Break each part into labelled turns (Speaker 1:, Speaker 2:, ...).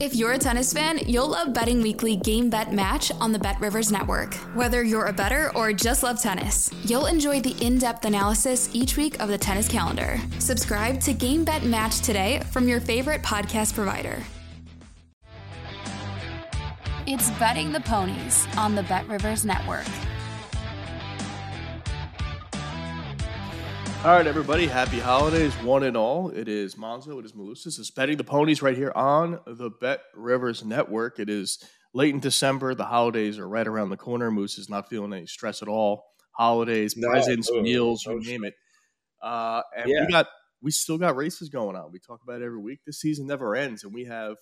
Speaker 1: If you're a tennis fan, you'll love Betting Weekly Game Bet Match on the Bet Rivers Network. Whether you're a better or just love tennis, you'll enjoy the in depth analysis each week of the tennis calendar. Subscribe to Game Bet Match today from your favorite podcast provider. It's Betting the Ponies on the Bet Rivers Network.
Speaker 2: All right, everybody. Happy holidays, one and all. It is Monzo. It is Malusis. It's betting the ponies right here on the Bet Rivers Network. It is late in December. The holidays are right around the corner. Moose is not feeling any stress at all. Holidays,
Speaker 3: No,
Speaker 2: presents,
Speaker 3: no,
Speaker 2: meals,
Speaker 3: no
Speaker 2: you name it. Uh, and
Speaker 3: Yeah.
Speaker 2: we got we still got races going on. We talk about it every week. This season never ends, and we have.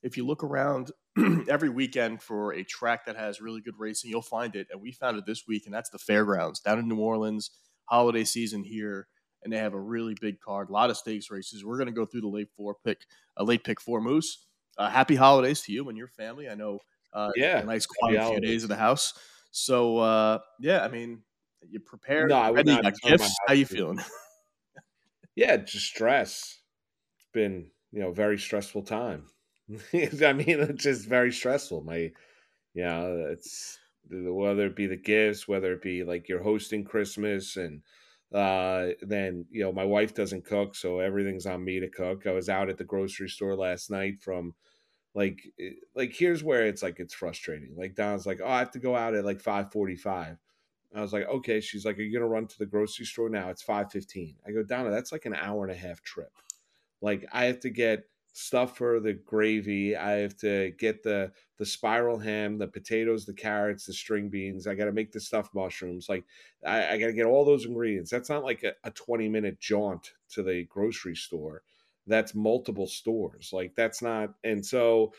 Speaker 2: If you look around every weekend for a track that has really good racing, you'll find it. And we found it this week, and that's the fairgrounds down in New Orleans holiday season here, and they have a really big card, a lot of stakes races. We're going to go through the late four pick, a late pick four moose. Uh, happy holidays to you and your family. I know, uh,
Speaker 3: Yeah,
Speaker 2: a nice quiet few days of the house. So uh, yeah, I mean, you prepared.
Speaker 3: No, I would not
Speaker 2: gifts. How you feeling?
Speaker 3: Yeah, just stress. It's been, you know, very stressful time. I mean, it's just very stressful. My, you know, it's whether it be the gifts, whether it be like you're hosting Christmas, and uh, then you know my wife doesn't cook, so everything's on me to cook. I was out at the grocery store last night from like eh, like here's where it's like it's frustrating. Like Don's like, oh, I have to go out at like five forty five. I was like, okay. She's like, are you gonna run to the grocery store now? It's five fifteen. I go, Donna, that's like an hour and a half trip. Like I have to get stuff for the gravy. I have to get the the spiral ham, the potatoes, the carrots, the string beans. I got to make the stuffed mushrooms. Like I, I got to get all those ingredients. That's not like a, a twenty minute jaunt to the grocery store. That's multiple stores. Like that's not. And so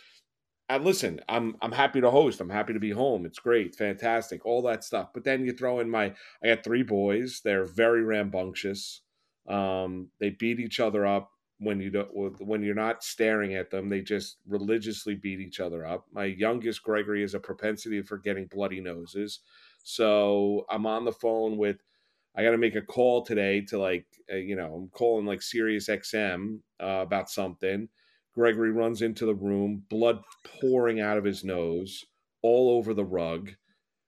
Speaker 3: I listen, I'm I'm happy to host. I'm happy to be home. It's great, fantastic, all that stuff. But then you throw in my I got three boys. They're very rambunctious. Um, they beat each other up when you don't when you're not staring at them. They just religiously beat each other up. My youngest Gregory has a propensity for getting bloody noses. So I'm on the phone with. I got to make a call today to like uh, you know I'm calling like Sirius XM uh, about something. Gregory runs into the room, blood pouring out of his nose, all over the rug.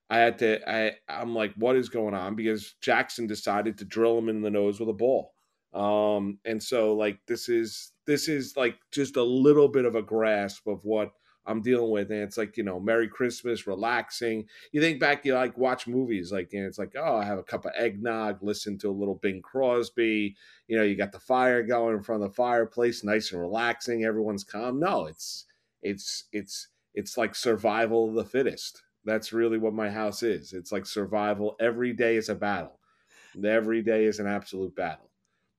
Speaker 3: I had to. I I'm like, what is going on? Because Jackson decided to drill him in the nose with a ball. Um, and so like this is this is like just a little bit of a grasp of what I'm dealing with, and it's like you know, Merry Christmas, relaxing. You think back, you like watch movies, like and it's like, oh, I have a cup of eggnog, listen to a little Bing Crosby. You know, you got the fire going in front of the fireplace, nice and relaxing. Everyone's calm. No, it's it's it's it's like survival of the fittest. That's really what my house is. It's like survival. Every day is a battle. Every day is an absolute battle.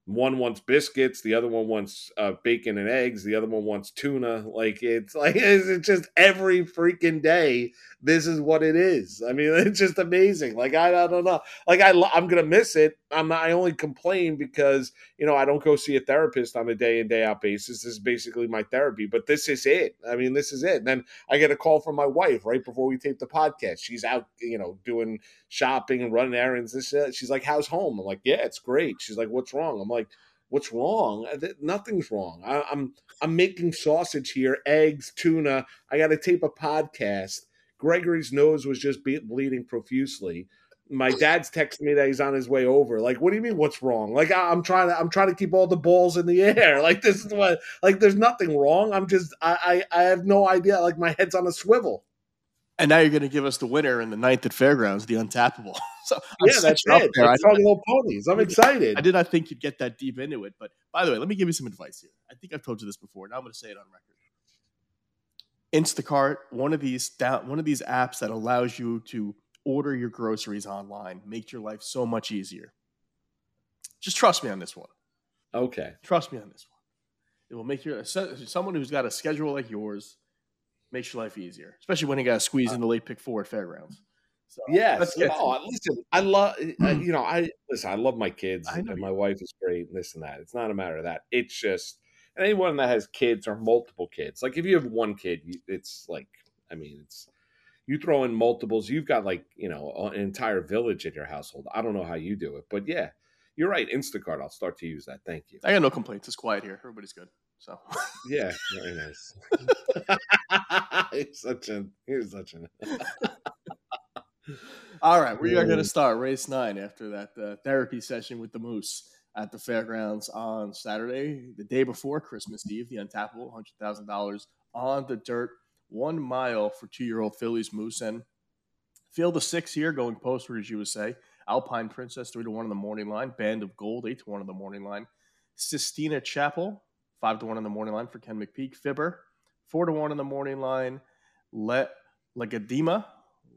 Speaker 3: One wants biscuits, the other one wants uh, bacon and eggs, the other one wants tuna. Like it's like it's just every freaking day. This is what it is. I mean, it's just amazing. Like I, I don't know. Like I, I'm gonna miss it. I'm I only complain because you know I don't go see a therapist on a day in day out basis. This is basically my therapy. But this is it. I mean, this is it. And then I get a call from my wife right before we tape the podcast. She's out, you know, doing shopping and running errands. This, she's like, "How's home?" I'm like, "Yeah, it's great." She's like, "What's wrong?" I'm like, "What's wrong? Nothing's wrong. I, I'm I'm making sausage here, eggs, tuna. I got to tape a podcast." Gregory's nose was just bleeding profusely. My dad's texting me that he's on his way over. Like, what do you mean? What's wrong? Like, I- I'm trying to, I'm trying to keep all the balls in the air. Like, this is what, like, there's nothing wrong. I'm just, I, I, I have no idea. Like, my head's on a swivel.
Speaker 2: And now you're going to give us the winner in the ninth at Fairgrounds, the Untapable. so I
Speaker 3: Yeah, that's it.
Speaker 2: there. I,
Speaker 3: It's talking little ponies. I'm excited.
Speaker 2: I did not think you'd get that deep into it. But by the way, let me give you some advice here. I think I've told you this before. Now I'm going to say it on record. Instacart, one of these down, one of these apps that allows you to order your groceries online, make your life so much easier. Just trust me on this one.
Speaker 3: Okay.
Speaker 2: Trust me on this one. It will make your someone who's got a schedule like yours makes your life easier, especially when you got to squeeze uh, in the late pick four at fairgrounds. So
Speaker 3: Yes. No, listen, I love, hmm. you know, I listen, I love my kids and my wife is great and this and that. It's not a matter of that. It's just And anyone that has kids or multiple kids, like if you have one kid, it's like, I mean, it's you throw in multiples, you've got like you know an entire village in your household. I don't know how you do it, but yeah, you're right. Instacart, I'll start to use that. Thank you.
Speaker 2: I got no complaints. It's quiet here. Everybody's good. So
Speaker 3: yeah, very nice. he's such a he's such a.
Speaker 2: All right, we are going to start race nine after that uh, therapy session with the Moose at the fairgrounds on Saturday, the day before Christmas Eve. The Untapable hundred thousand dollars on the dirt one mile for two year old fillies Moose and field the six here going postward, as you would say. Alpine Princess, three to one on the morning line. Band of Gold, eight to one on the morning line. Sistina Chapel, five to one on the morning line for Ken McPeek. Fibber, four to one on the morning line. Le Legadima,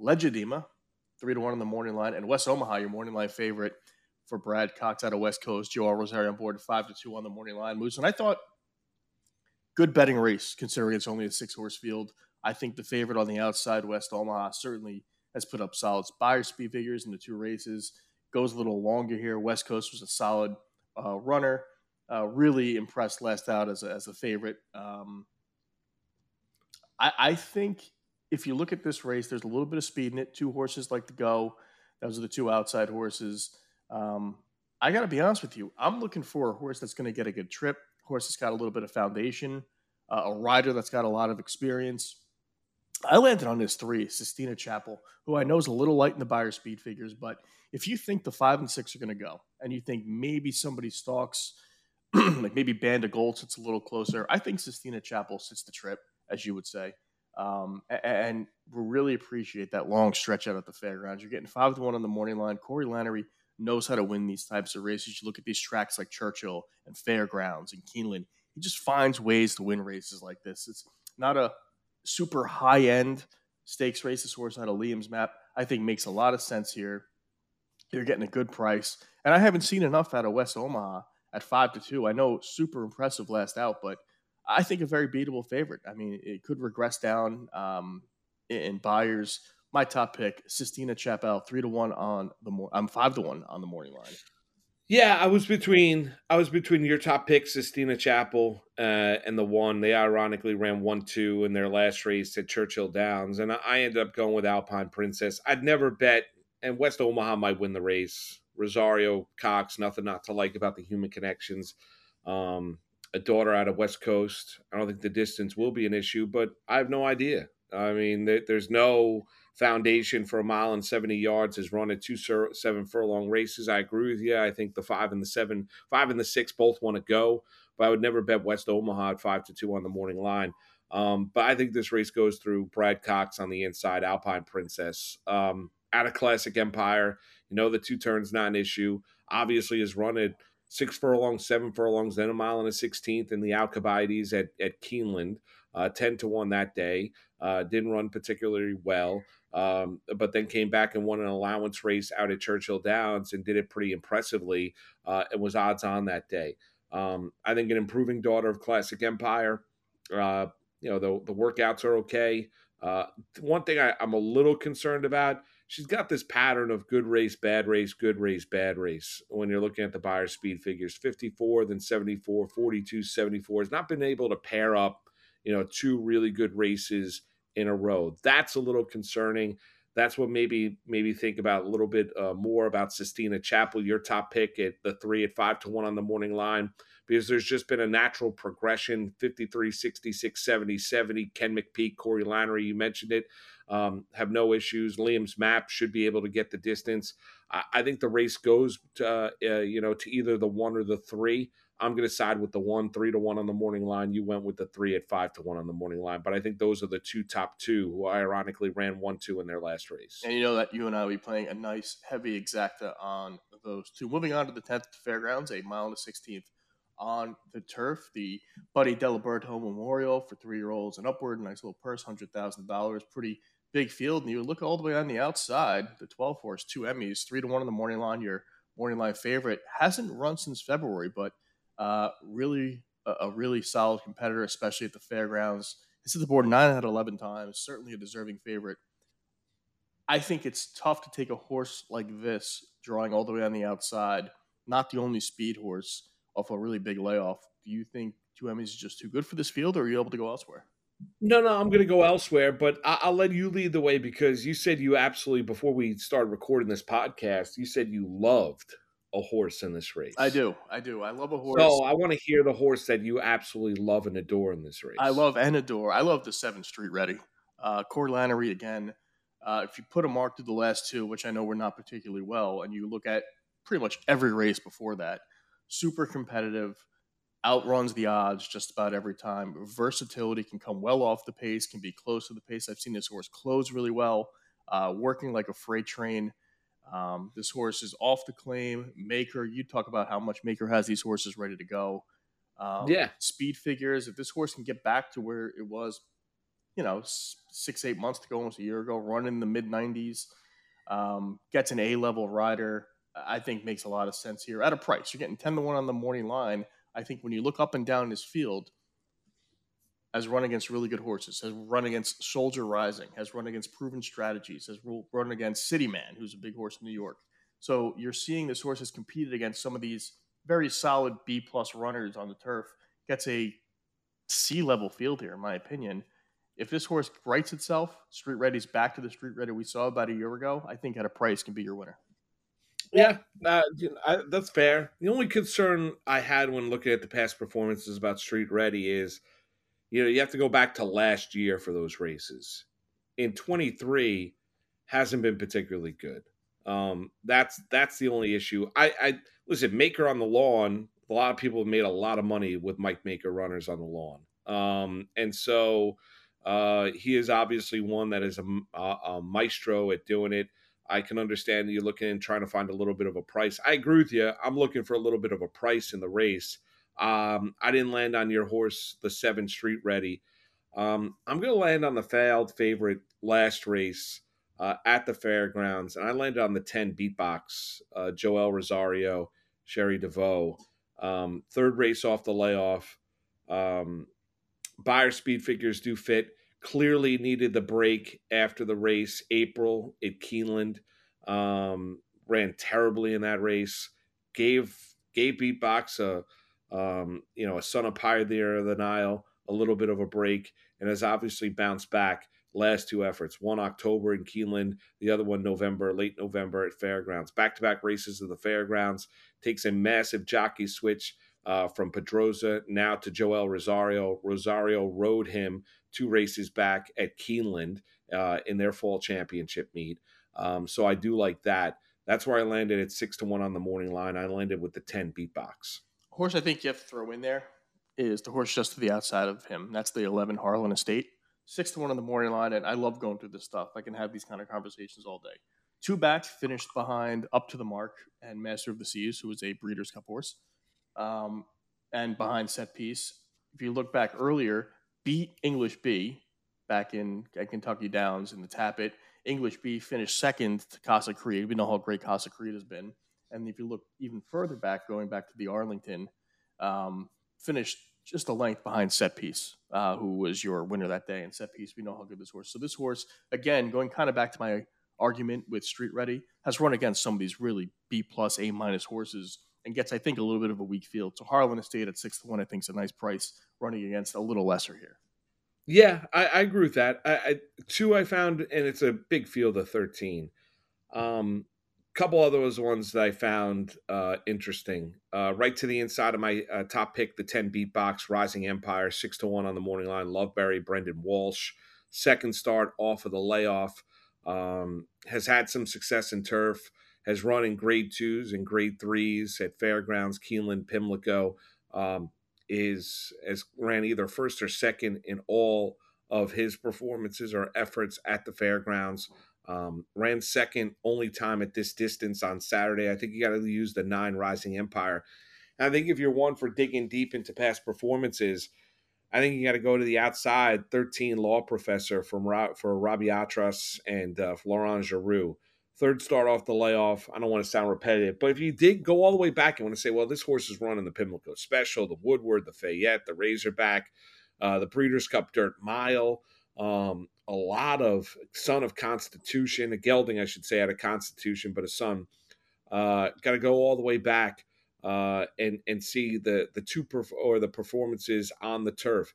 Speaker 2: Legidima, three to one on the morning line. And West Omaha, your morning line favorite for Brad Cox out of West Coast. Joel Rosario on board, five to two on the morning line. Moose, and I thought good betting race considering it's only a six horse field. I think the favorite on the outside, West Omaha, certainly has put up solid Beyer speed figures in the two races. Goes a little longer here. West Coast was a solid uh, runner. Uh, really impressed last out as a, as a favorite. Um, I, I, think if you look at this race, there's a little bit of speed in it. Two horses like to go. Those are the two outside horses. Um, I got to be honest with you. I'm looking for a horse that's going to get a good trip. Horse that's got a little bit of foundation. Uh, a rider that's got a lot of experience. I landed on this three, Sistina Chapel, who I know is a little light in the Beyer speed figures, but if you think the five and six are going to go, and you think maybe somebody stalks, like maybe Band of Gold sits a little closer, I think Sistina Chapel sits the trip, as you would say. Um, and we really appreciate that long stretch out at the fairgrounds. You're getting five to one on the morning line. Corey Lanerie knows how to win these types of races. You look at these tracks like Churchill and Fairgrounds and Keeneland. He just finds ways to win races like this. It's not a super high end stakes race. This horse out of Liam's map, I think makes a lot of sense here. You're getting a good price, and I haven't seen enough out of West Omaha at five to two. I know super impressive last out, but I think a very beatable favorite. I mean, it could regress down um, in Beyers. My top pick, Sistina Chapel, three to one on the. I'm five to one on the morning line.
Speaker 3: Yeah, I was between I was between your top pick, Sistina Chapel, uh, and the one they ironically ran one two in their last race at Churchill Downs, and I ended up going with Alpine Princess. I'd never bet, and West Omaha might win the race. Rosario Cox, nothing not to like about the human connections. Um, a daughter out of West Coast. I don't think the distance will be an issue, but I have no idea. I mean, there, there's no foundation for a mile and 70 yards has run at two seven furlong races. I agree with you. I think the five and the seven, five and the six both want to go, but I would never bet West Omaha at five to two on the morning line. Um, but I think this race goes through Brad Cox on the inside, Alpine Princess, um, of Classic Empire. You know, the two turns not an issue. Obviously, has run at six furlongs, seven furlongs, then a mile and a 16th in the Alcibiades at, at Keeneland, uh, 10 to 1 that day. Uh, didn't run particularly well um, but then came back and won an allowance race out at Churchill Downs and did it pretty impressively uh, and was odds on that day. Um, I think an improving daughter of Classic Empire. Uh, you know, the, the workouts are okay. Uh, one thing I, I'm a little concerned about, she's got this pattern of good race, bad race, good race, bad race. When you're looking at the Beyer speed figures, 54, then 74, 42, 74, has not been able to pair up, you know, two really good races – in a row. That's a little concerning. That's what maybe maybe think about a little bit uh, more about Sistina Chapel, your top pick at the three at five to one on the morning line, because there's just been a natural progression 53, 66, 70, 70. Ken McPeek, Corey Lanerie, you mentioned it, um, have no issues. Liam's map should be able to get the distance. I, I think the race goes to, uh, uh, you know, to either the one or the three. I'm going to side with the one, three to one on the morning line. You went with the three at five to one on the morning line. But I think those are the two top two who ironically ran one, two in their last race.
Speaker 2: And you know that you and I will be playing a nice heavy exacta on those two. Moving on to the 10th Fairgrounds, a mile and a 16th on the turf. The Buddy Diliberto Memorial for three year olds and upward. Nice little purse, $100,000. Pretty big field. And you look all the way on the outside, the 12 horse, two Emmys, three to one on the morning line. Your morning line favorite hasn't run since February, but uh, really, a, a, really solid competitor, especially at the fairgrounds. He's at the board nine out of 11 times, certainly a deserving favorite. I think it's tough to take a horse like this, drawing all the way on the outside, not the only speed horse, off a really big layoff. Do you think Do you is just too good for this field, or are you able to go elsewhere?
Speaker 3: No, no, I'm going to go elsewhere, but I- will let you lead the way because you said you absolutely, before we started recording this podcast, you said you loved a horse in this race.
Speaker 2: I do. I do. I love a horse.
Speaker 3: So I want to hear the horse that you absolutely love and adore in this race.
Speaker 2: I love and adore. I love the 7th Street Ready. Uh, Corey Lanerie again. Uh, if you put a mark to the last two, which I know were not particularly well, and you look at pretty much every race before that, super competitive, outruns the odds just about every time. Versatility can come well off the pace, can be close to the pace. I've seen this horse close really well, uh, working like a freight train. Um, this horse is off the claim. Maker, you talk about how much Maker has these horses ready to go. Um,
Speaker 3: yeah.
Speaker 2: Speed figures. If this horse can get back to where it was, you know, six, eight months ago, almost a year ago, running the mid 90s, um, gets an A level rider, I think makes a lot of sense here at a price. You're getting 10 to 1 on the morning line I think when you look up and down this field, has run against really good horses, has run against Soldier Rising, has run against proven strategies, has run against City Man, who's a big horse in New York. So you're seeing this horse has competed against some of these very solid B plus runners on the turf. Gets a C level field here, in my opinion. If this horse writes itself, Street Ready's back to the Street Ready we saw about a year ago. I think at a price can be your winner.
Speaker 3: Yeah, uh, I, that's fair. The only concern I had when looking at the past performances about Street Ready is, you know, you have to go back to last year for those races. In 23, hasn't been particularly good. Um, that's that's the only issue. I, I listen, Maker on the lawn. A lot of people have made a lot of money with Mike Maker runners on the lawn, um, and so uh, he is obviously one that is a, a, a maestro at doing it. I can understand you're looking and trying to find a little bit of a price. I agree with you. I'm looking for a little bit of a price in the race. Um, I didn't land on your horse, the seven Street Ready. Um, I'm going to land on the failed favorite last race uh, at the fairgrounds, and I landed on the 10 beatbox, uh, Joel Rosario, Cherie DeVaux. Um, third race off the layoff. Um, Beyer speed figures do fit clearly needed the break after the race. April at Keeneland um, ran terribly in that race. Gave gave Beatbox a um, you know a son of Pioneer of the Nile a little bit of a break and has obviously bounced back last two efforts one october in keeneland the other one november late november at fairgrounds back-to-back races at the fairgrounds takes a massive jockey switch uh, from pedroza now to joel rosario rosario rode him two races back at Keeneland uh, in their fall championship meet. Um, so I do like that. That's where I landed at six to one on the morning line. I landed with the 10 beatbox.
Speaker 2: Horse I think you have to throw in there is the horse just to the outside of him. That's the 11 Harlan Estate. Six to one on the morning line. And I love going through this stuff. I can have these kind of conversations all day. Two backs finished behind Up to the Mark and Master of the Seas, who was a Breeders' Cup horse, um, and behind Set Piece. If you look back earlier, beat English B back in at Kentucky Downs in the Tapit. English B finished second to Casa Creed. We know how great Casa Creed has been. And if you look even further back, going back to the Arlington, um, finished just a length behind Set Piece, uh, who was your winner that day. And Set Piece, we know how good this horse. So this horse, again, going kind of back to my argument with Street Ready, has run against some of these really B plus, A minus horses and gets, I think, a little bit of a weak field. So Harlan Estate at six to one, I think, is a nice price running against a little lesser here.
Speaker 3: Yeah, I, I agree with that. I, I, two I found, and it's a big field of thirteen. Um, couple other those ones that I found uh, interesting. Uh, right to the inside of my uh, top pick, the ten beatbox Rising Empire, six to one on the morning line. Loveberry, Brendan Walsh, second start off of the layoff. Um, has had some success in turf has run in grade twos and grade threes at Fairgrounds, Keeneland, Pimlico. Um, is as ran either first or second in all of his performances or efforts at the fairgrounds. Um, ran second only time at this distance on Saturday. I think you got to use the nine Rising Empire. And I think if you're one for digging deep into past performances, I think you got to go to the outside 13 law professor from for Robbie Atras and uh, Florent Geroux third start off the layoff. I don't want to sound repetitive, but if you did go all the way back and want to say, well, this horse is running the Pimlico Special, the Woodward, the Fayette, the Razorback, uh, the Breeders' Cup Dirt Mile, um, a lot of son of Constitution, a gelding, I should say, out of Constitution, but a son. Uh, Got to go all the way back. uh, and and see the the two perf- or the performances on the turf.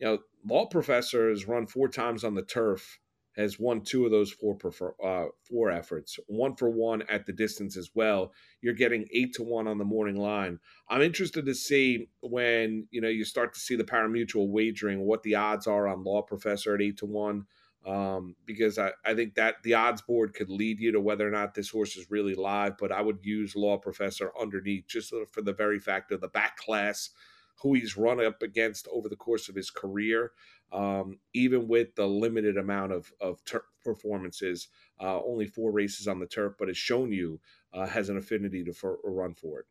Speaker 3: You know, law professor has run four times on the turf, has won two of those four prefer- uh, four efforts, one for one at the distance as well. You're getting eight to one on the morning line. I'm interested to see when you know you start to see the parimutuel wagering what the odds are on law professor at eight to one um, because I, I think that the odds board could lead you to whether or not this horse is really live. But I would use Law Professor underneath just for the very fact of the back class, who he's run up against over the course of his career, um, even with the limited amount of, of turf performances, uh, only four races on the turf, but has shown you uh, has an affinity to for, run for it.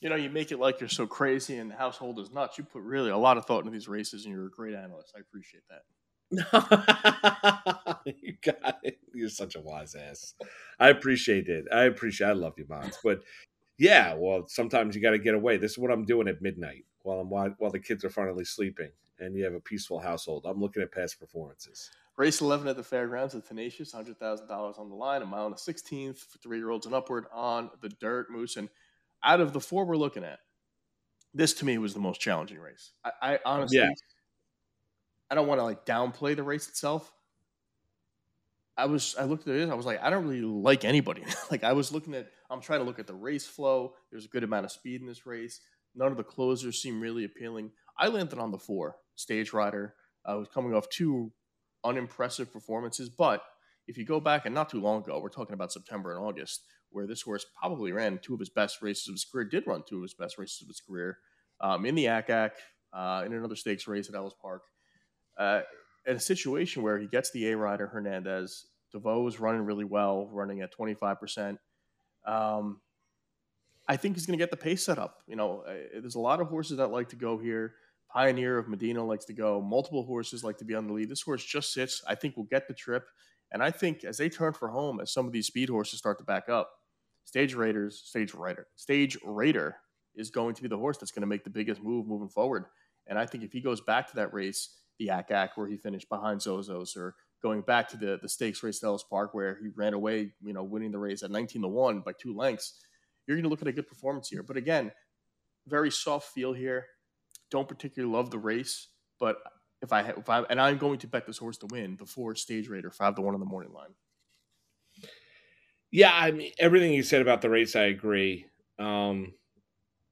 Speaker 2: You know, you make it like you're so crazy and the household is nuts. You put really a lot of thought into these races, and you're a great analyst. I appreciate that.
Speaker 3: you got it. You're such a wise ass. I appreciate it. I appreciate. I love you, Mons. But yeah, well, sometimes you got to get away. This is what I'm doing at midnight while I'm while the kids are finally sleeping, and you have a peaceful household. I'm looking at past performances.
Speaker 2: Race 11 at the fairgrounds at Tenacious, $100,000 on the line, a mile and a 16th for three year olds and upward on the dirt moose. And out of the four we're looking at, this to me was the most challenging race. I, I honestly, yeah. I don't want to like downplay the race itself. I was I looked at it. I was like, I don't really like anybody. like I was looking at, I'm trying to look at the race flow. There's a good amount of speed in this race. None of the closers seem really appealing. I landed on the four stage rider. I was coming off two unimpressive performances, but if you go back and not too long ago, we're talking about September and August, where this horse probably ran two of his best races of his career, did run two of his best races of his career um, in the Ack Ack, uh, in another stakes race at Ellis Park uh, in a situation where he gets the A rider Hernandez, DeVaux is running really well, running at 25%. Um, I think he's going to get the pace set up. You know, uh, there's a lot of horses that like to go here. Pioneer of Medina likes to go. Multiple horses like to be on the lead. This horse just sits. I think will get the trip. And I think as they turn for home, as some of these speed horses start to back up, Stage Raiders, Stage Raider, Stage Raider is going to be the horse that's going to make the biggest move moving forward. And I think if he goes back to that race the Ack Ack where he finished behind Zozos, or going back to the the stakes race at Ellis Park where he ran away, you know, winning the race at 19 to one by two lengths. You're going to look at a good performance here. But again, very soft feel here. Don't particularly love the race, but if I if I and I'm going to bet this horse to win the four stage raider five to one on the morning line.
Speaker 3: Yeah, I mean everything you said about the race, I agree. Um,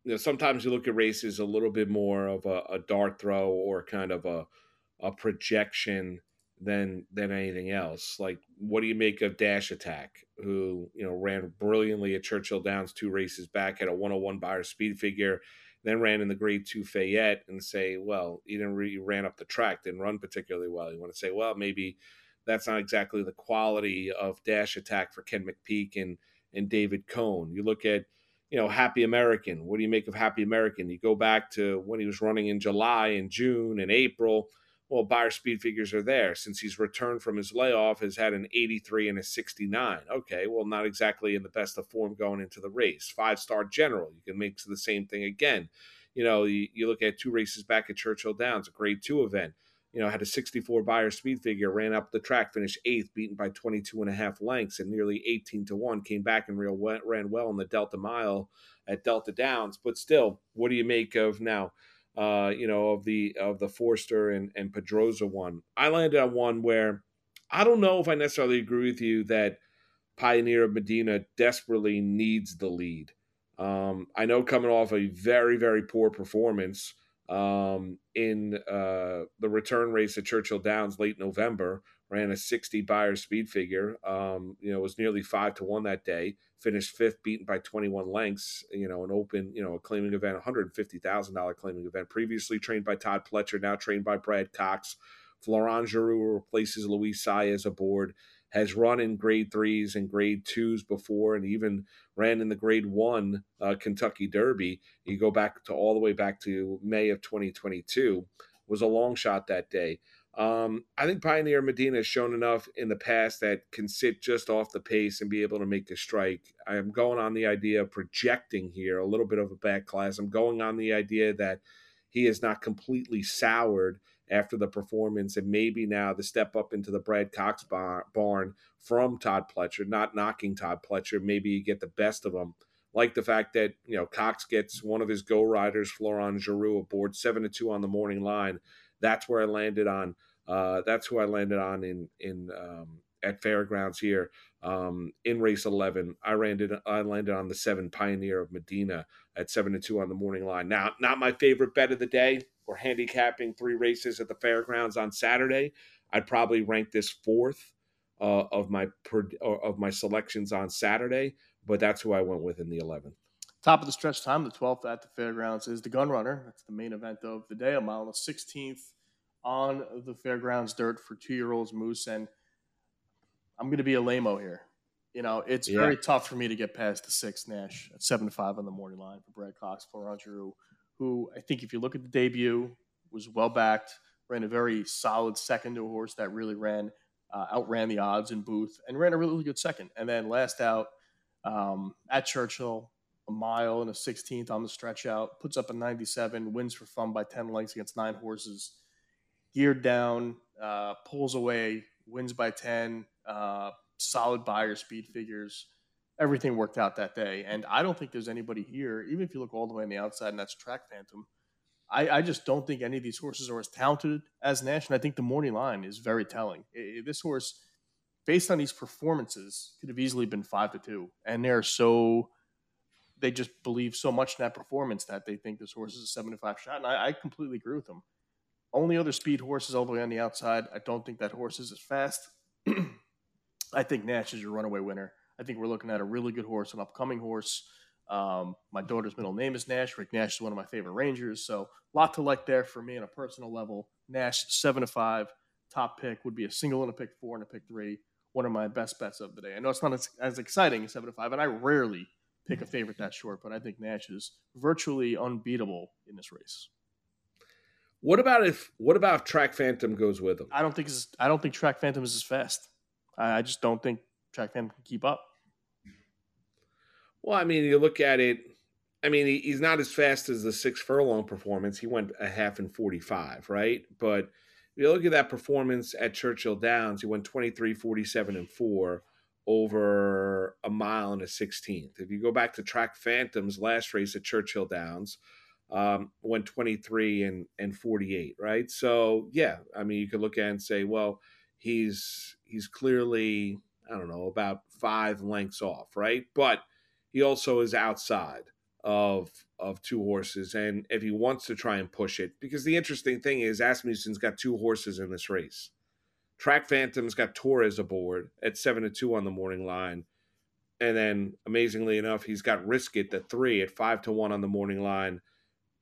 Speaker 3: you know, sometimes you look at races a little bit more of a, a dart throw or kind of a a projection than than anything else. Like, what do you make of Dash Attack, who you know ran brilliantly at Churchill Downs two races back at a 101 Beyer speed figure, then ran in the Grade Two Fayette, and say, well, he didn't really ran up the track, didn't run particularly well. You want to say, well, maybe that's not exactly the quality of Dash Attack for Ken McPeek and and David Cohn. You look at you know, Happy American. What do you make of Happy American? You go back to when he was running in July and June and April well, Beyer speed figures are there. Since he's returned from his layoff, has had an 83 and a 69. Okay, well, not exactly in the best of form going into the race. Five star general, you can make the same thing again. You know, you, you look at two races back at Churchill Downs, a grade two event. You know, had a 64 Beyer speed figure, ran up the track, finished eighth, beaten by 22 and a half lengths, and nearly 18 to one. Came back and real ran well in the Delta Mile at Delta Downs. But still, what do you make of now? Uh, you know, of the of the Forster and, and Pedroza one. I landed on one where I don't know if I necessarily agree with you that Pioneer of Medina desperately needs the lead. Um, I know coming off a very, very poor performance um, in uh, the return race at Churchill Downs late November, ran a 60 Beyer speed figure. Um, you know, was nearly five to one that day. Finished fifth, beaten by 21 lengths. You know, an open, you know, a claiming event, $150,000 claiming event. Previously trained by Todd Pletcher, now trained by Brad Cox. Florent Geroux replaces Luis Saez aboard. Has run in grade threes and grade twos before, and even ran in the grade one uh, Kentucky Derby. You go back to all the way back to May of 2022. Was a long shot that day. Um, I think Pioneer Medina has shown enough in the past that can sit just off the pace and be able to make a strike. I am going on the idea of projecting here a little bit of a back class. I'm going on the idea that he is not completely soured after the performance and maybe now the step up into the Brad Cox barn from Todd Pletcher, not knocking Todd Pletcher. Maybe you get the best of him Like the fact that you know Cox gets one of his go riders, Florent Geroux, aboard seven to two on the morning line. That's where I landed on. Uh, that's who I landed on in in um, at fairgrounds here um, in race 11 i landed i landed on the seven pioneer of medina at seven to two on the morning line. Now not my favorite bet of the day. We're handicapping three races at the fairgrounds on saturday. I'd probably rank this fourth uh, of my of my selections on saturday but that's who i went with in the 11th
Speaker 2: top of the stretch time the 12th at the fairgrounds is the gun runner that's the main event of the day a mile and the 16th on the fairgrounds dirt for two year olds moose and I'm going to be a lameo here. You know, it's yeah. very tough for me to get past the six Nash at seven to five on the morning line for Brad Cox, Florent Geroux, who I think if you look at the debut was well backed, ran a very solid second to a horse that really ran uh, outran the odds in Booth and ran a really good second. And then last out um, at Churchill, a mile and a 16th on the stretch out, puts up a 97, wins for fun by 10 lengths against nine horses, geared down, uh, pulls away, wins by 10, uh, solid Beyer speed figures. Everything worked out that day. And I don't think there's anybody here, even if you look all the way on the outside, and that's Track Phantom. I, I just don't think any of these horses are as talented as Nash. And I think the morning line is very telling. It, this horse, based on these performances, could have easily been five to two. And they're so they just believe so much in that performance that they think this horse is a seven to five shot. And I, I completely agree with them. Only other speed horses all the way on the outside. I don't think that horse is as fast. I think Nash is your runaway winner. I think we're looking at a really good horse, an upcoming horse. Um, my daughter's middle name is Nash. Rick Nash is one of my favorite Rangers. So a lot to like there for me on a personal level. Nash seven to five, top pick would be a single and a pick four and a pick three. One of my best bets of the day. I know it's not as, as exciting as seven to five, and I rarely pick a favorite that short, but I think Nash is virtually unbeatable in this race.
Speaker 3: What about if what about if Track Phantom goes with him?
Speaker 2: I don't think I don't think Track Phantom is as fast. I just don't think Track Phantom can keep up.
Speaker 3: Well, I mean, you look at it. I mean, he's not as fast as the six furlong performance. He went a half and 45, right? But if you look at that performance at Churchill Downs, he went 23, 47, and 4 over a mile and a 16th. If you go back to Track Phantom's last race at Churchill Downs, um, went 23 and, and 48, right? So, yeah, I mean, you could look at and say, well, he's he's clearly I don't know about five lengths off, right? But he also is outside of of two horses, and if he wants to try and push it, because the interesting thing is Asmussen's got two horses in this race. Track Phantom's got Torres aboard at seven to two on the morning line, and then amazingly enough, he's got Risk It at three at five to one on the morning line.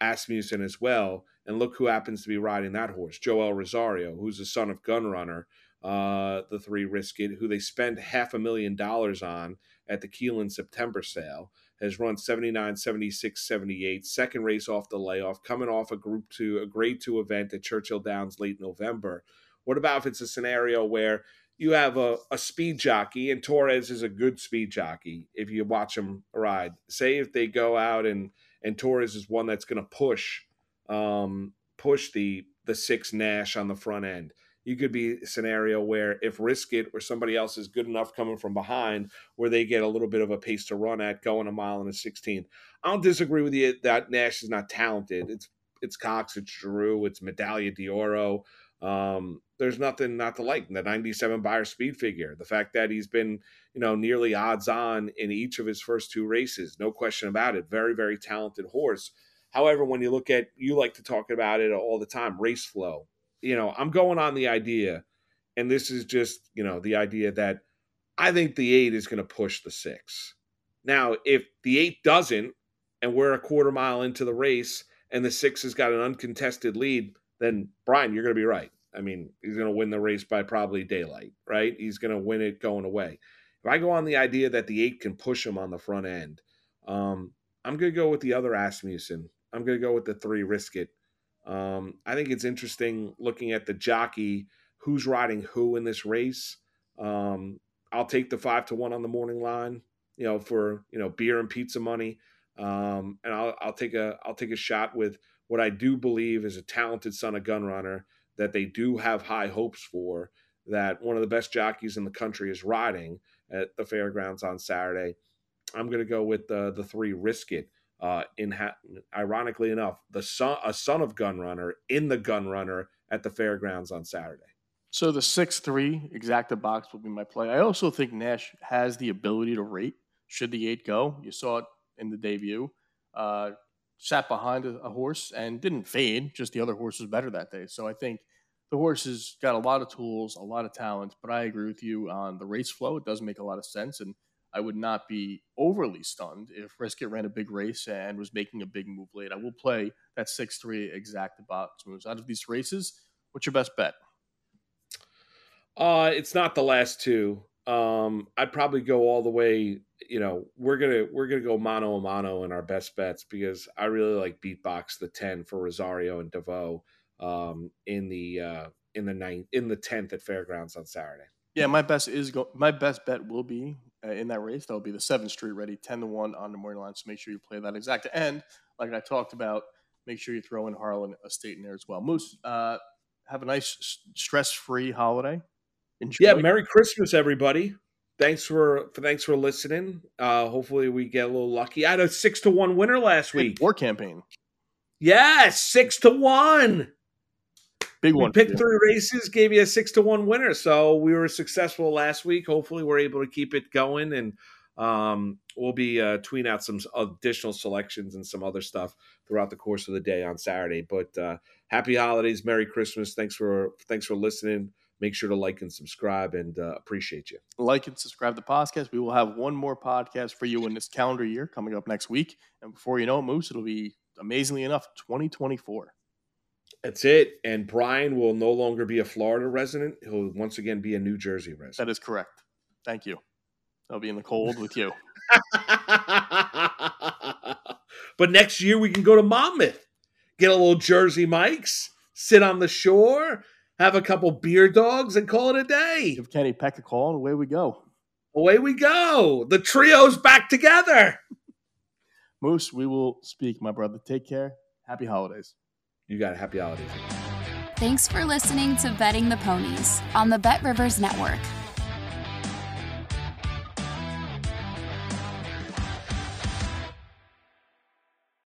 Speaker 3: Asmussen as well, and look who happens to be riding that horse, Joel Rosario, who's the son of Gun Runner uh, the three risk it, who they spent half a million dollars on at the Keeneland September sale, has run 79, 76, 78, second race off the layoff, coming off a group two, a grade two event at Churchill Downs late November. What about if it's a scenario where you have a, a speed jockey, and Torres is a good speed jockey if you watch him ride. Say if they go out and and Torres is one that's going to push um, push the the six Nash on the front end. You could be a scenario where if risk it or somebody else is good enough coming from behind where they get a little bit of a pace to run at going a mile and a 16th i don't disagree with you that nash is not talented. It's it's cox it's Drew, it's medaglia d'oro. Um, there's nothing not to like in the 97 Beyer speed figure the fact that he's been you know nearly odds on in each of his first two races no question about it very very talented horse however when you look at you like to talk about it all the time race flow you know, I'm going on the idea, and this is just, you know, the idea that I think the eight is going to push the six. Now, if the eight doesn't, and we're a quarter mile into the race, and the six has got an uncontested lead, then Brian, you're going to be right. I mean, he's going to win the race by probably daylight, right? He's going to win it going away. If I go on the idea that the eight can push him on the front end, um, I'm going to go with the other Asmussen. I'm going to go with the three, risk it. Um, I think it's interesting looking at the jockey who's riding who in this race. Um, I'll take the five to one on the morning line, you know, for you know beer and pizza money, um, and I'll, I'll take a I'll take a shot with what I do believe is a talented son of Gun Runner that they do have high hopes for. That one of the best jockeys in the country is riding at the fairgrounds on Saturday. I'm going to go with the the three. Risk it. Uh, in ha- ironically enough, the son a son of Gun Runner in the Gun Runner at the fairgrounds on Saturday.
Speaker 2: So the six three exacta box will be my play. I also think Nash has the ability to rate. Should the eight go? You saw it in the debut. Uh, sat behind a, a, horse and didn't fade. Just the other horse was better that day. So I think the horse has got a lot of tools, a lot of talent. But I agree with you on the race flow. It does make a lot of sense, and I would not be overly stunned if Risk It ran a big race and was making a big move late. I will play that six three exacta box moves out of these races. What's your best bet?
Speaker 3: Uh, it's not the last two. Um, I'd probably go all the way. You know, we're gonna we're gonna go mano a mano in our best bets because I really like beatbox the ten for Rosario and DeVaux um, in the uh, in the ninth in the tenth at Fairgrounds on Saturday.
Speaker 2: Yeah, my best is go. My best bet will be uh, in that race. That'll be the Seventh Street Ready ten to one on the morning line. So make sure you play that exact. And like I talked about, make sure you throw in Harlan Estate in there as well. Moose, uh, have a nice stress free holiday.
Speaker 3: Enjoy. Yeah, Merry Christmas, everybody. Thanks for, for thanks for listening. Uh, hopefully, we get a little lucky. I had a six to one winner last week.
Speaker 2: War campaign.
Speaker 3: Yes, six to one.
Speaker 2: Big one.
Speaker 3: We picked three races, gave you a six to one winner. So we were successful last week. Hopefully, we're able to keep it going, and um, we'll be uh, tweeting out some additional selections and some other stuff throughout the course of the day on Saturday. But uh, happy holidays, Merry Christmas. Thanks for thanks for listening make sure to like and subscribe and uh, appreciate you.
Speaker 2: Like and subscribe to the podcast. We will have one more podcast for you in this calendar year coming up next week. And before you know it, Moose, it'll be amazingly enough 2024.
Speaker 3: That's it. And Brian will no longer be a Florida resident. He'll once again be a New Jersey resident.
Speaker 2: That is correct. Thank you. I'll be in the cold with you.
Speaker 3: but next year we can go to Monmouth, get a little Jersey Mike's, sit on the shore, have a couple beer dogs, and call it a day.
Speaker 2: Give Kenny Peck a call, and away we go.
Speaker 3: Away we go. The trio's back together.
Speaker 2: Moose, we will speak, my brother. Take care. Happy holidays.
Speaker 3: You got a happy holidays.
Speaker 1: Thanks for listening to Betting the Ponies on the Bet Rivers Network.